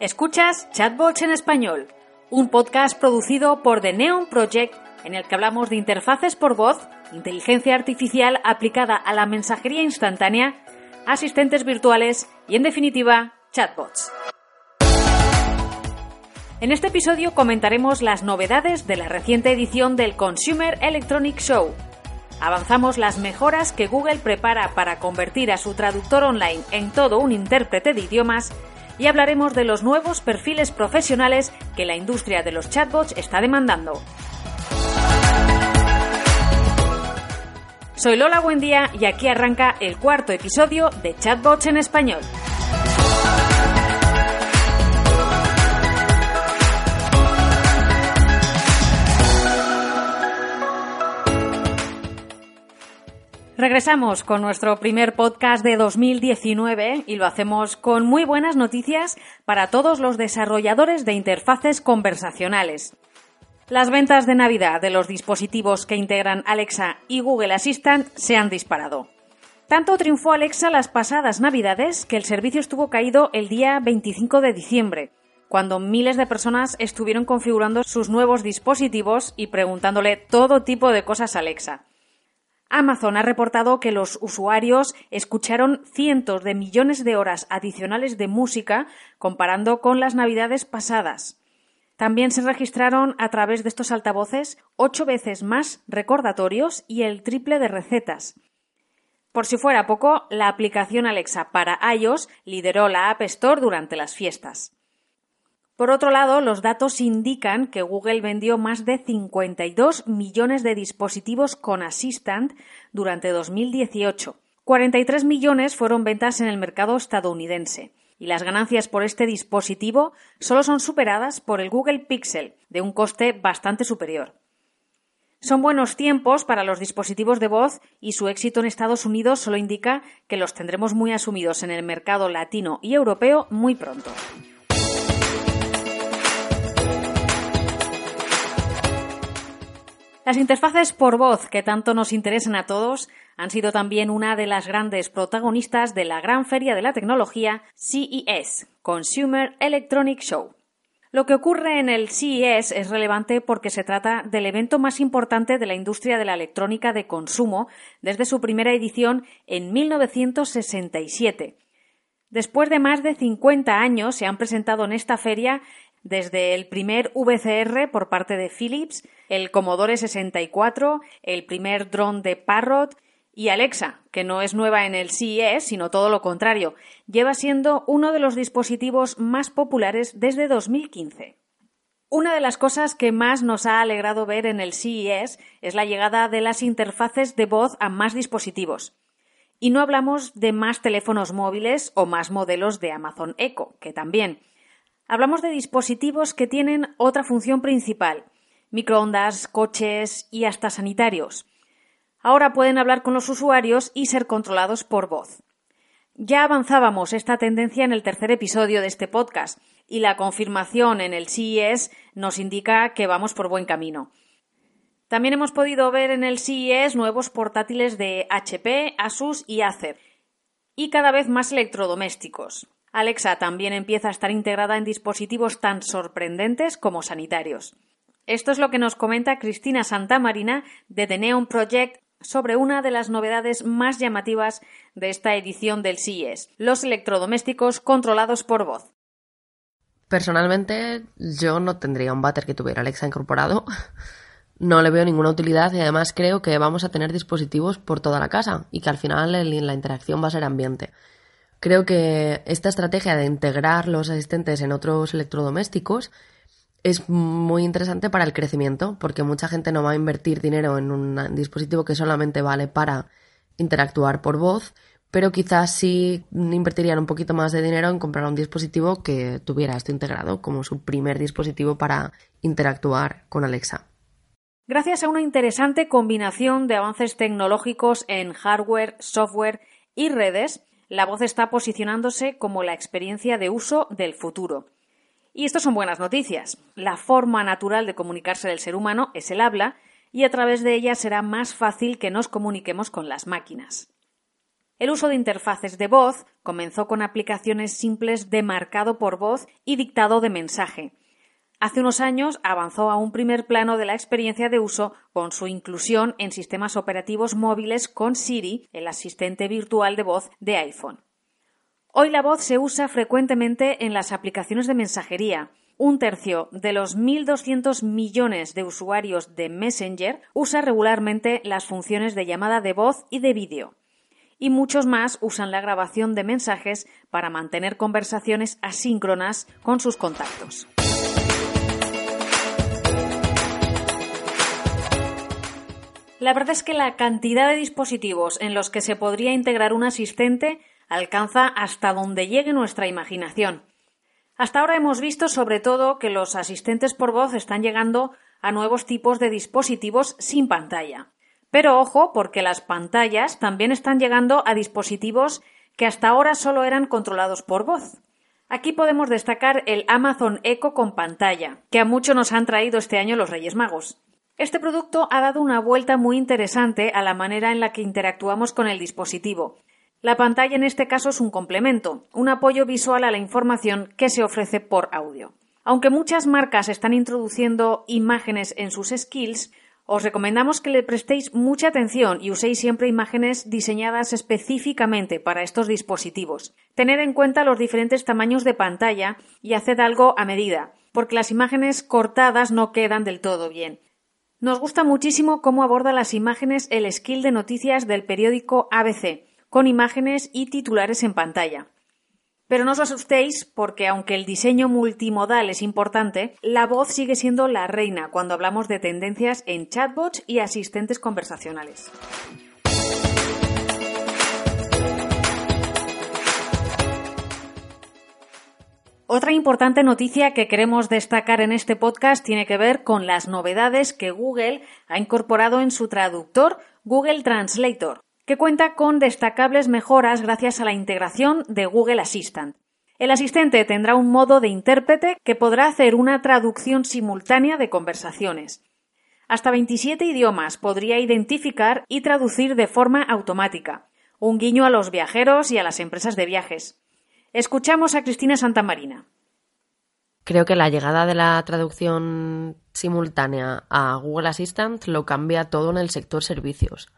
Escuchas Chatbots en Español, un podcast producido por The Neon Project en el que hablamos de interfaces por voz, inteligencia artificial aplicada a la mensajería instantánea, asistentes virtuales y, en definitiva, chatbots. En este episodio comentaremos las novedades de la reciente edición del Consumer Electronic Show. Avanzamos las mejoras que Google prepara para convertir a su traductor online en todo un intérprete de idiomas y hablaremos de los nuevos perfiles profesionales que la industria de los chatbots está demandando. Soy Lola Buendía y aquí arranca el cuarto episodio de Chatbots en Español. Regresamos con nuestro primer podcast de 2019 y lo hacemos con muy buenas noticias para todos los desarrolladores de interfaces conversacionales. Las ventas de Navidad de los dispositivos que integran Alexa y Google Assistant se han disparado. Tanto triunfó Alexa las pasadas Navidades que el servicio estuvo caído el día 25 de diciembre, cuando miles de personas estuvieron configurando sus nuevos dispositivos y preguntándole todo tipo de cosas a Alexa. Amazon ha reportado que los usuarios escucharon cientos de millones de horas adicionales de música comparando con las navidades pasadas. También se registraron a través de estos altavoces ocho veces más recordatorios y el triple de recetas. Por si fuera poco, la aplicación Alexa para iOS lideró la App Store durante las fiestas. Por otro lado, los datos indican que Google vendió más de 52 millones de dispositivos con Assistant durante 2018. 43 millones fueron ventas en el mercado estadounidense y las ganancias por este dispositivo solo son superadas por el Google Pixel, de un coste bastante superior. Son buenos tiempos para los dispositivos de voz y su éxito en Estados Unidos solo indica que los tendremos muy asumidos en el mercado latino y europeo muy pronto. Las interfaces por voz que tanto nos interesan a todos han sido también una de las grandes protagonistas de la gran feria de la tecnología CES, Consumer Electronic Show. Lo que ocurre en el CES es relevante porque se trata del evento más importante de la industria de la electrónica de consumo desde su primera edición en 1967. Después de más de 50 años se han presentado en esta feria desde el primer VCR por parte de Philips, el Commodore 64, el primer dron de Parrot y Alexa, que no es nueva en el CES, sino todo lo contrario, lleva siendo uno de los dispositivos más populares desde 2015. Una de las cosas que más nos ha alegrado ver en el CES es la llegada de las interfaces de voz a más dispositivos. Y no hablamos de más teléfonos móviles o más modelos de Amazon Echo, que también, Hablamos de dispositivos que tienen otra función principal, microondas, coches y hasta sanitarios. Ahora pueden hablar con los usuarios y ser controlados por voz. Ya avanzábamos esta tendencia en el tercer episodio de este podcast y la confirmación en el CES nos indica que vamos por buen camino. También hemos podido ver en el CES nuevos portátiles de HP, Asus y Acer y cada vez más electrodomésticos. Alexa también empieza a estar integrada en dispositivos tan sorprendentes como sanitarios. Esto es lo que nos comenta Cristina Santamarina de The Neon Project sobre una de las novedades más llamativas de esta edición del CES, los electrodomésticos controlados por voz. Personalmente, yo no tendría un váter que tuviera Alexa incorporado. No le veo ninguna utilidad y además creo que vamos a tener dispositivos por toda la casa y que al final la interacción va a ser ambiente. Creo que esta estrategia de integrar los asistentes en otros electrodomésticos es muy interesante para el crecimiento, porque mucha gente no va a invertir dinero en un dispositivo que solamente vale para interactuar por voz, pero quizás sí invertirían un poquito más de dinero en comprar un dispositivo que tuviera esto integrado como su primer dispositivo para interactuar con Alexa. Gracias a una interesante combinación de avances tecnológicos en hardware, software y redes, la voz está posicionándose como la experiencia de uso del futuro. Y esto son buenas noticias. La forma natural de comunicarse del ser humano es el habla, y a través de ella será más fácil que nos comuniquemos con las máquinas. El uso de interfaces de voz comenzó con aplicaciones simples de marcado por voz y dictado de mensaje. Hace unos años avanzó a un primer plano de la experiencia de uso con su inclusión en sistemas operativos móviles con Siri, el asistente virtual de voz de iPhone. Hoy la voz se usa frecuentemente en las aplicaciones de mensajería. Un tercio de los 1.200 millones de usuarios de Messenger usa regularmente las funciones de llamada de voz y de vídeo y muchos más usan la grabación de mensajes para mantener conversaciones asíncronas con sus contactos. La verdad es que la cantidad de dispositivos en los que se podría integrar un asistente alcanza hasta donde llegue nuestra imaginación. Hasta ahora hemos visto sobre todo que los asistentes por voz están llegando a nuevos tipos de dispositivos sin pantalla. Pero ojo, porque las pantallas también están llegando a dispositivos que hasta ahora solo eran controlados por voz. Aquí podemos destacar el Amazon Echo con pantalla, que a mucho nos han traído este año los Reyes Magos. Este producto ha dado una vuelta muy interesante a la manera en la que interactuamos con el dispositivo. La pantalla en este caso es un complemento, un apoyo visual a la información que se ofrece por audio. Aunque muchas marcas están introduciendo imágenes en sus skills, os recomendamos que le prestéis mucha atención y uséis siempre imágenes diseñadas específicamente para estos dispositivos. Tened en cuenta los diferentes tamaños de pantalla y haced algo a medida, porque las imágenes cortadas no quedan del todo bien. Nos gusta muchísimo cómo aborda las imágenes el skill de noticias del periódico ABC, con imágenes y titulares en pantalla. Pero no os asustéis porque aunque el diseño multimodal es importante, la voz sigue siendo la reina cuando hablamos de tendencias en chatbots y asistentes conversacionales. Otra importante noticia que queremos destacar en este podcast tiene que ver con las novedades que Google ha incorporado en su traductor Google Translator que cuenta con destacables mejoras gracias a la integración de Google Assistant. El asistente tendrá un modo de intérprete que podrá hacer una traducción simultánea de conversaciones. Hasta 27 idiomas podría identificar y traducir de forma automática, un guiño a los viajeros y a las empresas de viajes. Escuchamos a Cristina Santamarina. Creo que la llegada de la traducción simultánea a Google Assistant lo cambia todo en el sector servicios.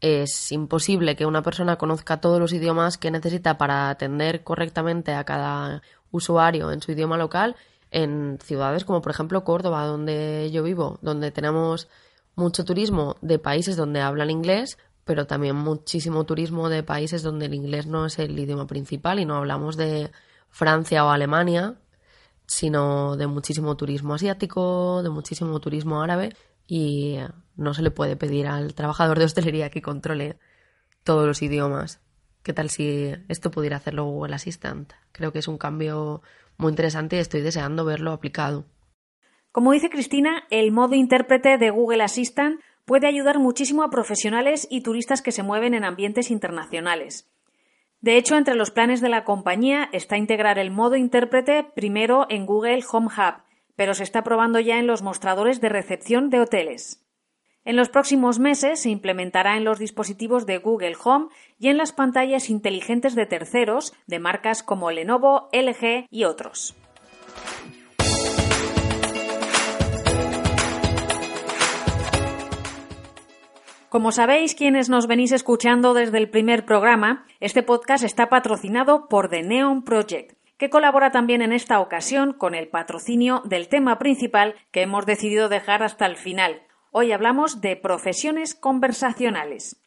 Es imposible que una persona conozca todos los idiomas que necesita para atender correctamente a cada usuario en su idioma local en ciudades como por ejemplo Córdoba, donde yo vivo, donde tenemos mucho turismo de países donde hablan inglés, pero también muchísimo turismo de países donde el inglés no es el idioma principal y no hablamos de Francia o Alemania, sino de muchísimo turismo asiático, de muchísimo turismo árabe y no se le puede pedir al trabajador de hostelería que controle todos los idiomas. ¿Qué tal si esto pudiera hacerlo Google Assistant? Creo que es un cambio muy interesante y estoy deseando verlo aplicado. Como dice Cristina, el modo intérprete de Google Assistant puede ayudar muchísimo a profesionales y turistas que se mueven en ambientes internacionales. De hecho, entre los planes de la compañía está integrar el modo intérprete primero en Google Home Hub, pero se está probando ya en los mostradores de recepción de hoteles. En los próximos meses se implementará en los dispositivos de Google Home y en las pantallas inteligentes de terceros de marcas como Lenovo, LG y otros. Como sabéis, quienes nos venís escuchando desde el primer programa, este podcast está patrocinado por The Neon Project, que colabora también en esta ocasión con el patrocinio del tema principal que hemos decidido dejar hasta el final. Hoy hablamos de profesiones conversacionales.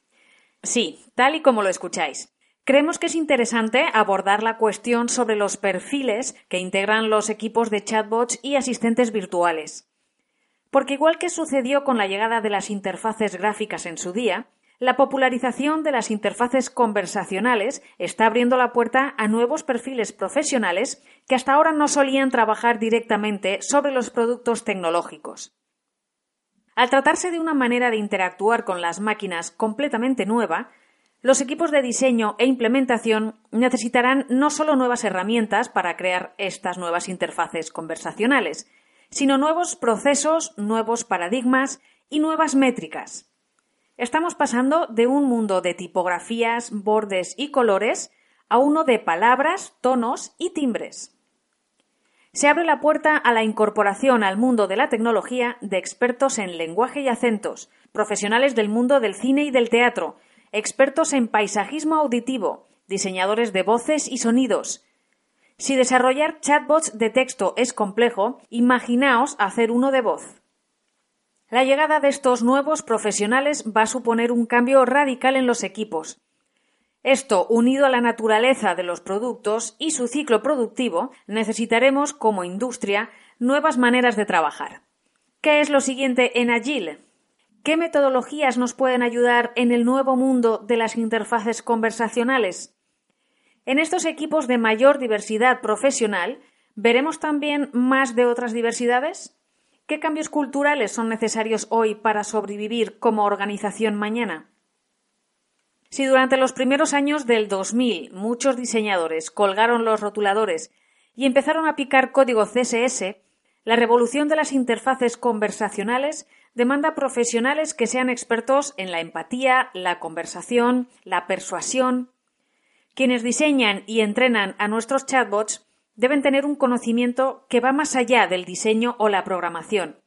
Sí, tal y como lo escucháis. Creemos que es interesante abordar la cuestión sobre los perfiles que integran los equipos de chatbots y asistentes virtuales. Porque igual que sucedió con la llegada de las interfaces gráficas en su día, la popularización de las interfaces conversacionales está abriendo la puerta a nuevos perfiles profesionales que hasta ahora no solían trabajar directamente sobre los productos tecnológicos. Al tratarse de una manera de interactuar con las máquinas completamente nueva, los equipos de diseño e implementación necesitarán no solo nuevas herramientas para crear estas nuevas interfaces conversacionales, sino nuevos procesos, nuevos paradigmas y nuevas métricas. Estamos pasando de un mundo de tipografías, bordes y colores a uno de palabras, tonos y timbres. Se abre la puerta a la incorporación al mundo de la tecnología de expertos en lenguaje y acentos, profesionales del mundo del cine y del teatro, expertos en paisajismo auditivo, diseñadores de voces y sonidos. Si desarrollar chatbots de texto es complejo, imaginaos hacer uno de voz. La llegada de estos nuevos profesionales va a suponer un cambio radical en los equipos. Esto, unido a la naturaleza de los productos y su ciclo productivo, necesitaremos, como industria, nuevas maneras de trabajar. ¿Qué es lo siguiente en Agile? ¿Qué metodologías nos pueden ayudar en el nuevo mundo de las interfaces conversacionales? En estos equipos de mayor diversidad profesional, ¿veremos también más de otras diversidades? ¿Qué cambios culturales son necesarios hoy para sobrevivir como organización mañana? Si durante los primeros años del 2000 muchos diseñadores colgaron los rotuladores y empezaron a picar código CSS, la revolución de las interfaces conversacionales demanda profesionales que sean expertos en la empatía, la conversación, la persuasión. Quienes diseñan y entrenan a nuestros chatbots deben tener un conocimiento que va más allá del diseño o la programación.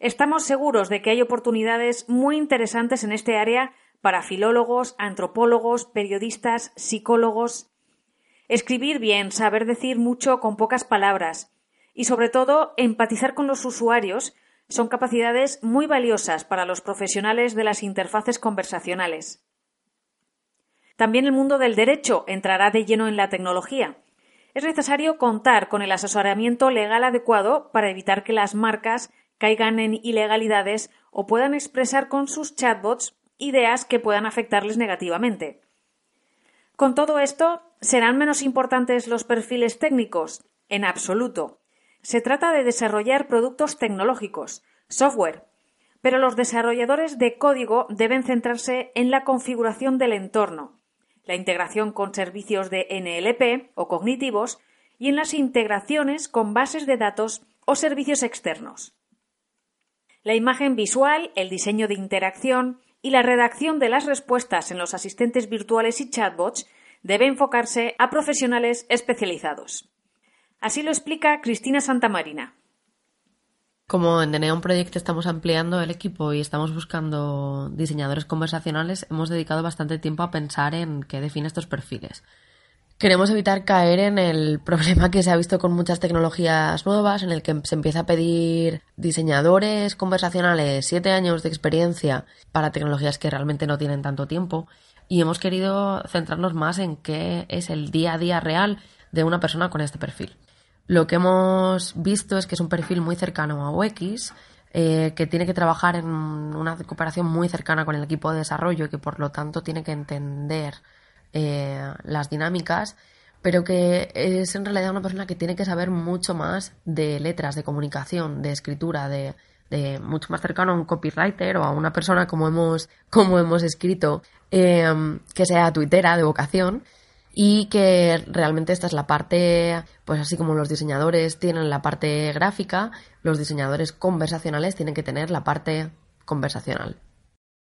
Estamos seguros de que hay oportunidades muy interesantes en este área para filólogos, antropólogos, periodistas, psicólogos. Escribir bien, saber decir mucho con pocas palabras y, sobre todo, empatizar con los usuarios son capacidades muy valiosas para los profesionales de las interfaces conversacionales. También el mundo del derecho entrará de lleno en la tecnología. Es necesario contar con el asesoramiento legal adecuado para evitar que las marcas caigan en ilegalidades o puedan expresar con sus chatbots ideas que puedan afectarles negativamente. Con todo esto, ¿serán menos importantes los perfiles técnicos? En absoluto. Se trata de desarrollar productos tecnológicos, software, pero los desarrolladores de código deben centrarse en la configuración del entorno, la integración con servicios de NLP o cognitivos y en las integraciones con bases de datos o servicios externos. La imagen visual, el diseño de interacción, y la redacción de las respuestas en los asistentes virtuales y chatbots debe enfocarse a profesionales especializados. Así lo explica Cristina Santamarina. Como en The Neon Project estamos ampliando el equipo y estamos buscando diseñadores conversacionales, hemos dedicado bastante tiempo a pensar en qué define estos perfiles. Queremos evitar caer en el problema que se ha visto con muchas tecnologías nuevas, en el que se empieza a pedir diseñadores conversacionales, siete años de experiencia para tecnologías que realmente no tienen tanto tiempo. Y hemos querido centrarnos más en qué es el día a día real de una persona con este perfil. Lo que hemos visto es que es un perfil muy cercano a UX, eh, que tiene que trabajar en una cooperación muy cercana con el equipo de desarrollo y que por lo tanto tiene que entender eh, las dinámicas, pero que es en realidad una persona que tiene que saber mucho más de letras, de comunicación, de escritura, de, de mucho más cercano a un copywriter o a una persona como hemos, como hemos escrito, eh, que sea tuitera de vocación y que realmente esta es la parte, pues así como los diseñadores tienen la parte gráfica, los diseñadores conversacionales tienen que tener la parte conversacional.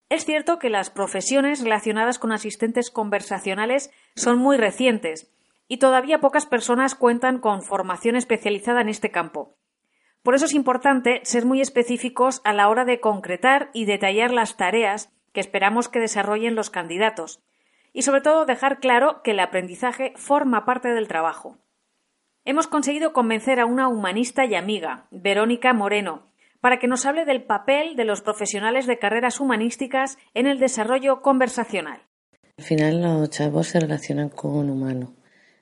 Es cierto que las profesiones relacionadas con asistentes conversacionales son muy recientes y todavía pocas personas cuentan con formación especializada en este campo. Por eso es importante ser muy específicos a la hora de concretar y detallar las tareas que esperamos que desarrollen los candidatos y sobre todo dejar claro que el aprendizaje forma parte del trabajo. Hemos conseguido convencer a una humanista y amiga, Verónica Moreno, para que nos hable del papel de los profesionales de carreras humanísticas en el desarrollo conversacional. Al final los chavos se relacionan con humanos.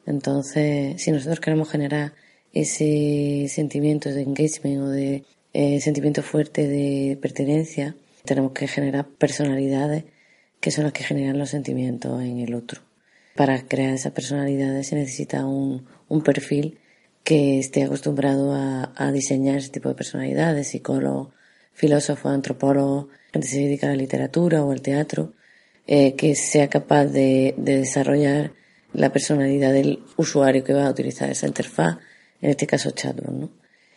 Entonces, si nosotros queremos generar ese sentimiento de engagement o de eh, sentimiento fuerte de pertenencia, tenemos que generar personalidades que son las que generan los sentimientos en el otro. Para crear esas personalidades se necesita un, un perfil que esté acostumbrado a, diseñar ese tipo de personalidades, psicólogo, filósofo, antropólogo, que se dedica a la literatura o al teatro, eh, que sea capaz de, desarrollar la personalidad del usuario que va a utilizar esa interfaz, en este caso chatbot. ¿no?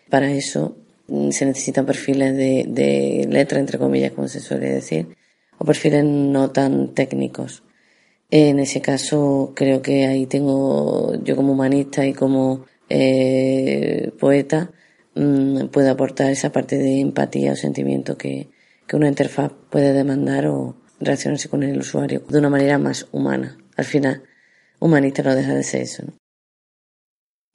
Para eso mm, se necesitan perfiles de, de letra, entre comillas, como se suele decir, o perfiles no tan técnicos. En ese caso, creo que ahí tengo, yo como humanista y como eh, poeta, mm, puedo aportar esa parte de empatía o sentimiento que, que una interfaz puede demandar o relacionarse con el usuario de una manera más humana. Al final, humanista no deja de ser eso.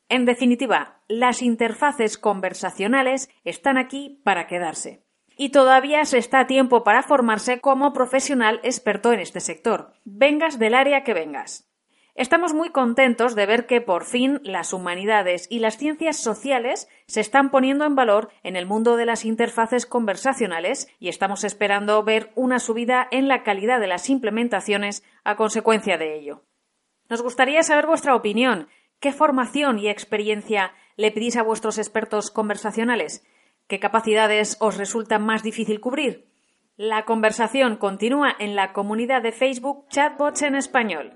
En definitiva, las interfaces conversacionales están aquí para quedarse. Y todavía se está a tiempo para formarse como profesional experto en este sector, vengas del área que vengas. Estamos muy contentos de ver que por fin las humanidades y las ciencias sociales se están poniendo en valor en el mundo de las interfaces conversacionales y estamos esperando ver una subida en la calidad de las implementaciones a consecuencia de ello. Nos gustaría saber vuestra opinión. ¿Qué formación y experiencia le pedís a vuestros expertos conversacionales? ¿Qué capacidades os resulta más difícil cubrir? La conversación continúa en la comunidad de Facebook Chatbots en Español.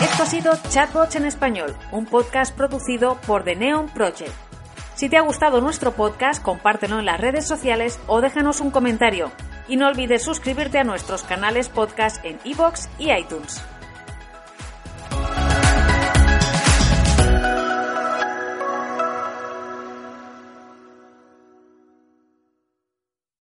Esto ha sido Chatbots en Español, un podcast producido por The Neon Project. Si te ha gustado nuestro podcast, compártelo en las redes sociales o déjanos un comentario. Y no olvides suscribirte a nuestros canales podcast en iVoox y iTunes.